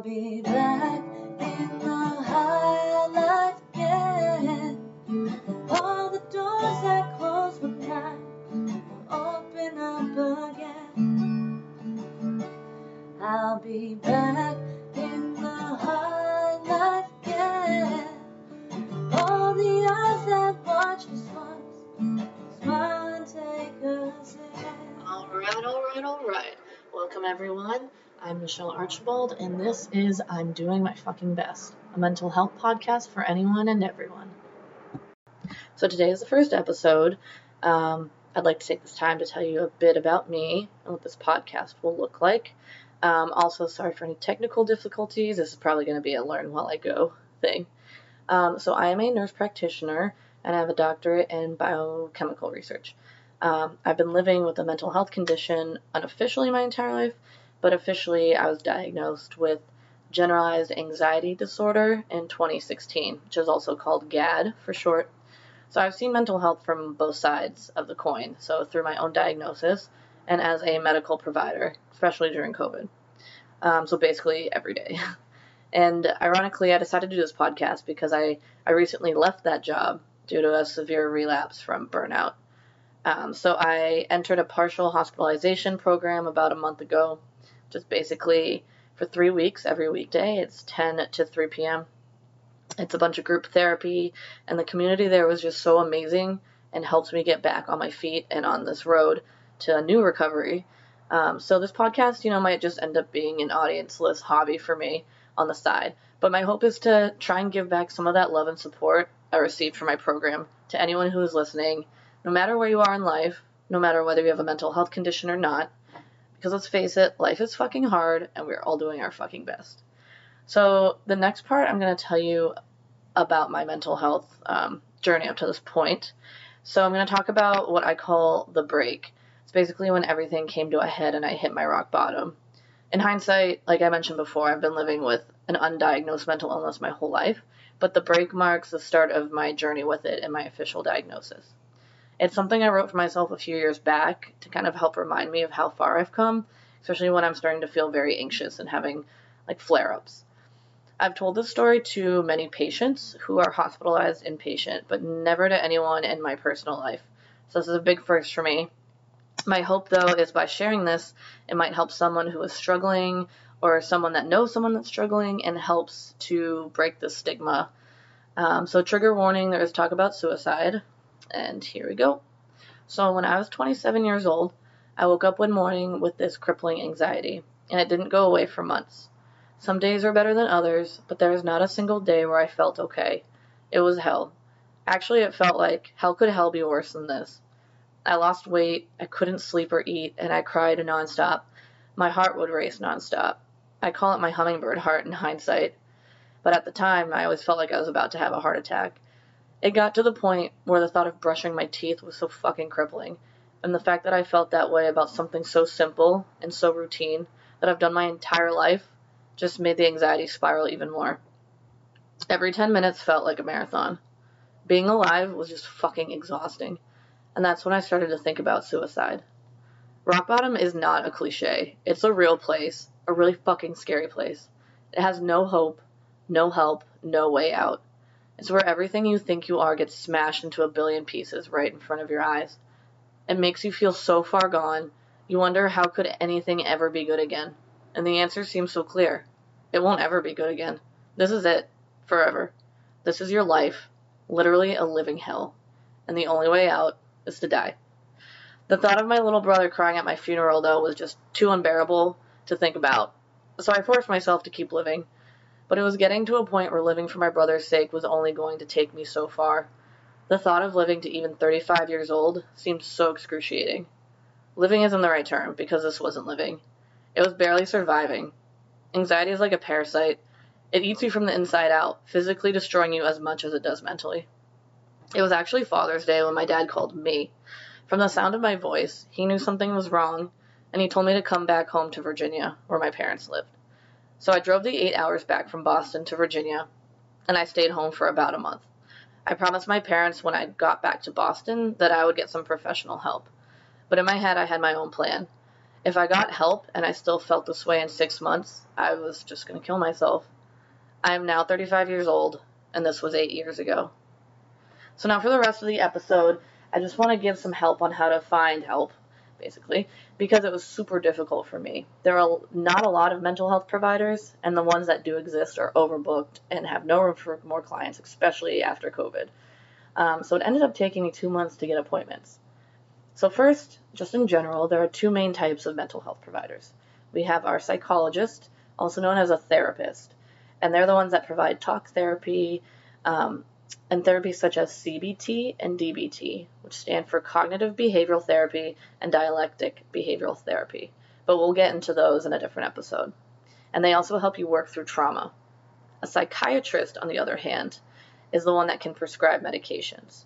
I'll be back in the high life again. All the doors that but now will open up again. I'll be back in the high life again. All the eyes that us once smile and take us in. All right, all right, all right. Welcome, everyone. I'm Michelle Archibald, and this is I'm Doing My Fucking Best, a mental health podcast for anyone and everyone. So, today is the first episode. Um, I'd like to take this time to tell you a bit about me and what this podcast will look like. Um, also, sorry for any technical difficulties. This is probably going to be a learn while I go thing. Um, so, I am a nurse practitioner and I have a doctorate in biochemical research. Um, I've been living with a mental health condition unofficially my entire life, but officially I was diagnosed with generalized anxiety disorder in 2016, which is also called GAD for short. So I've seen mental health from both sides of the coin, so through my own diagnosis and as a medical provider, especially during COVID. Um, so basically every day. And ironically, I decided to do this podcast because I, I recently left that job due to a severe relapse from burnout. Um, so I entered a partial hospitalization program about a month ago, just basically for three weeks every weekday. It's 10 to 3 p.m. It's a bunch of group therapy, and the community there was just so amazing and helped me get back on my feet and on this road to a new recovery. Um, so this podcast, you know, might just end up being an audience-less hobby for me on the side. But my hope is to try and give back some of that love and support I received from my program to anyone who is listening, no matter where you are in life, no matter whether you have a mental health condition or not. Because let's face it, life is fucking hard and we're all doing our fucking best. So, the next part, I'm going to tell you about my mental health um, journey up to this point. So, I'm going to talk about what I call the break. It's basically when everything came to a head and I hit my rock bottom. In hindsight, like I mentioned before, I've been living with an undiagnosed mental illness my whole life, but the break marks the start of my journey with it and my official diagnosis. It's something I wrote for myself a few years back to kind of help remind me of how far I've come, especially when I'm starting to feel very anxious and having like flare ups. I've told this story to many patients who are hospitalized inpatient, but never to anyone in my personal life. So this is a big first for me. My hope, though, is by sharing this, it might help someone who is struggling or someone that knows someone that's struggling and helps to break the stigma. Um, so, trigger warning there is talk about suicide. And here we go. So, when I was 27 years old, I woke up one morning with this crippling anxiety, and it didn't go away for months. Some days are better than others, but there was not a single day where I felt okay. It was hell. Actually, it felt like hell could hell be worse than this. I lost weight, I couldn't sleep or eat, and I cried nonstop. My heart would race nonstop. I call it my hummingbird heart in hindsight, but at the time I always felt like I was about to have a heart attack. It got to the point where the thought of brushing my teeth was so fucking crippling, and the fact that I felt that way about something so simple and so routine that I've done my entire life just made the anxiety spiral even more. Every 10 minutes felt like a marathon. Being alive was just fucking exhausting and that's when I started to think about suicide. Rock bottom is not a cliche. It's a real place, a really fucking scary place. It has no hope, no help, no way out. It's where everything you think you are gets smashed into a billion pieces right in front of your eyes. It makes you feel so far gone, you wonder how could anything ever be good again? And the answer seems so clear. It won't ever be good again. This is it. Forever. This is your life. Literally a living hell. And the only way out is to die. The thought of my little brother crying at my funeral, though, was just too unbearable to think about. So I forced myself to keep living. But it was getting to a point where living for my brother's sake was only going to take me so far. The thought of living to even 35 years old seemed so excruciating. Living isn't the right term, because this wasn't living. It was barely surviving. Anxiety is like a parasite. It eats you from the inside out, physically destroying you as much as it does mentally. It was actually Father's Day when my dad called me. From the sound of my voice, he knew something was wrong, and he told me to come back home to Virginia, where my parents lived. So I drove the eight hours back from Boston to Virginia, and I stayed home for about a month. I promised my parents when I got back to Boston that I would get some professional help. But in my head, I had my own plan. If I got help and I still felt this way in six months, I was just going to kill myself. I am now 35 years old, and this was eight years ago. So, now for the rest of the episode, I just want to give some help on how to find help, basically, because it was super difficult for me. There are not a lot of mental health providers, and the ones that do exist are overbooked and have no room for more clients, especially after COVID. Um, so, it ended up taking me two months to get appointments. So, first, just in general, there are two main types of mental health providers. We have our psychologist, also known as a therapist, and they're the ones that provide talk therapy um, and therapies such as CBT and DBT, which stand for cognitive behavioral therapy and dialectic behavioral therapy. But we'll get into those in a different episode. And they also help you work through trauma. A psychiatrist, on the other hand, is the one that can prescribe medications.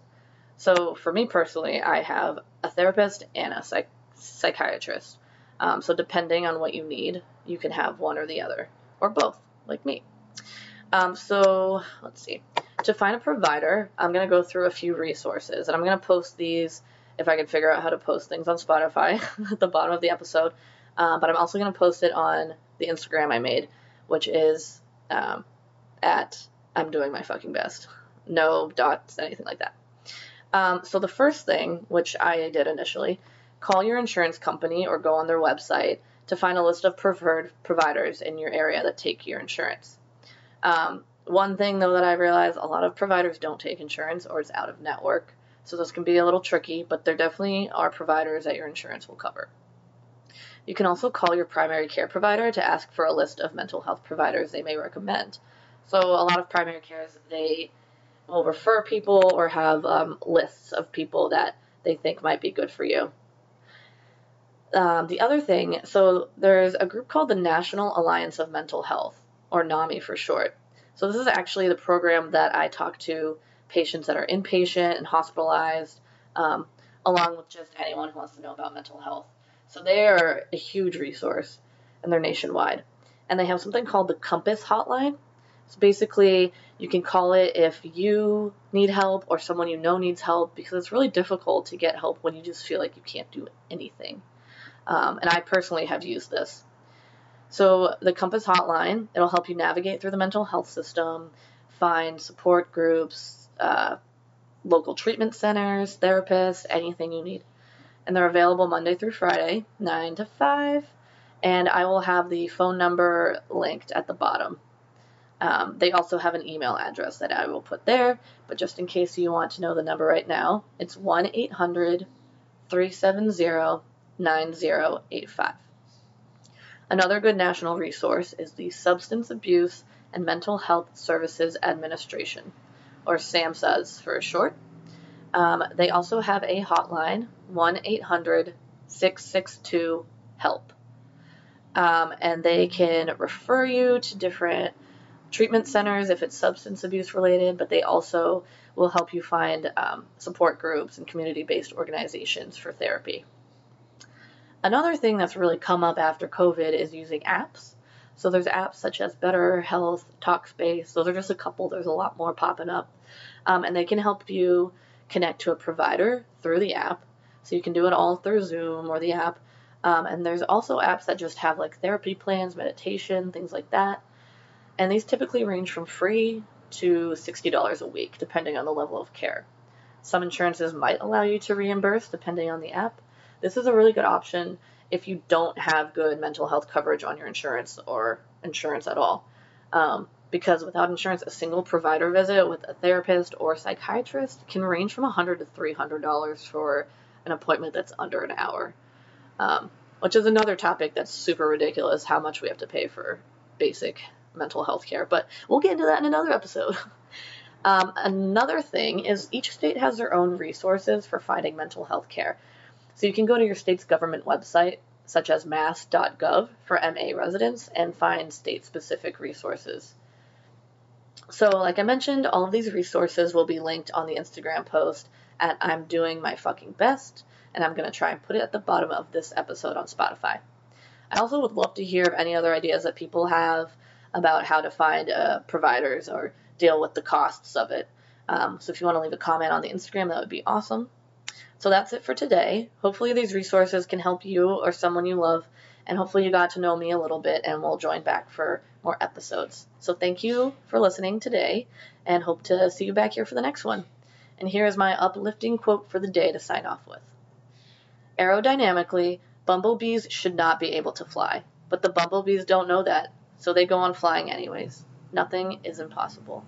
So for me personally, I have a therapist and a psych- psychiatrist. Um, so depending on what you need, you can have one or the other, or both, like me. Um, so let's see. To find a provider, I'm going to go through a few resources, and I'm going to post these if I can figure out how to post things on Spotify at the bottom of the episode. Uh, but I'm also going to post it on the Instagram I made, which is um, at I'm doing my fucking best. No dots, anything like that. Um, so the first thing, which I did initially, call your insurance company or go on their website to find a list of preferred providers in your area that take your insurance. Um, one thing though that I realized a lot of providers don't take insurance or it's out of network, so those can be a little tricky, but there definitely are providers that your insurance will cover. You can also call your primary care provider to ask for a list of mental health providers they may recommend. So a lot of primary cares they will refer people or have um, lists of people that they think might be good for you. Um, the other thing, so there's a group called the National Alliance of Mental Health, or NAMI for short. So this is actually the program that I talk to patients that are inpatient and hospitalized, um, along with just anyone who wants to know about mental health. So they are a huge resource, and they're nationwide. And they have something called the Compass Hotline, so basically, you can call it if you need help or someone you know needs help because it's really difficult to get help when you just feel like you can't do anything. Um, and I personally have used this. So the Compass Hotline, it'll help you navigate through the mental health system, find support groups, uh, local treatment centers, therapists, anything you need. And they're available Monday through Friday, 9 to 5. And I will have the phone number linked at the bottom. Um, they also have an email address that I will put there, but just in case you want to know the number right now, it's 1 800 370 9085. Another good national resource is the Substance Abuse and Mental Health Services Administration, or SAMHSAs for short. Um, they also have a hotline, 1 800 662 HELP. Um, and they can refer you to different treatment centers if it's substance abuse related, but they also will help you find um, support groups and community based organizations for therapy. Another thing that's really come up after COVID is using apps. So there's apps such as Better Health, Talkspace. Those are just a couple. There's a lot more popping up, um, and they can help you connect to a provider through the app. So you can do it all through Zoom or the app. Um, and there's also apps that just have like therapy plans, meditation, things like that and these typically range from free to $60 a week, depending on the level of care. Some insurances might allow you to reimburse depending on the app. This is a really good option if you don't have good mental health coverage on your insurance or insurance at all. Um, because without insurance, a single provider visit with a therapist or psychiatrist can range from 100 to $300 for an appointment that's under an hour. Um, which is another topic that's super ridiculous how much we have to pay for basic mental health care, but we'll get into that in another episode. Um, another thing is each state has their own resources for finding mental health care. So you can go to your state's government website, such as mass.gov for MA residents, and find state specific resources. So, like I mentioned, all of these resources will be linked on the Instagram post at I'm doing my fucking best, and I'm going to try and put it at the bottom of this episode on Spotify. I also would love to hear of any other ideas that people have about how to find uh, providers or deal with the costs of it. Um, so if you want to leave a comment on the Instagram, that would be awesome. So that's it for today. Hopefully, these resources can help you or someone you love, and hopefully, you got to know me a little bit and we'll join back for more episodes. So, thank you for listening today, and hope to see you back here for the next one. And here is my uplifting quote for the day to sign off with Aerodynamically, bumblebees should not be able to fly, but the bumblebees don't know that, so they go on flying anyways. Nothing is impossible.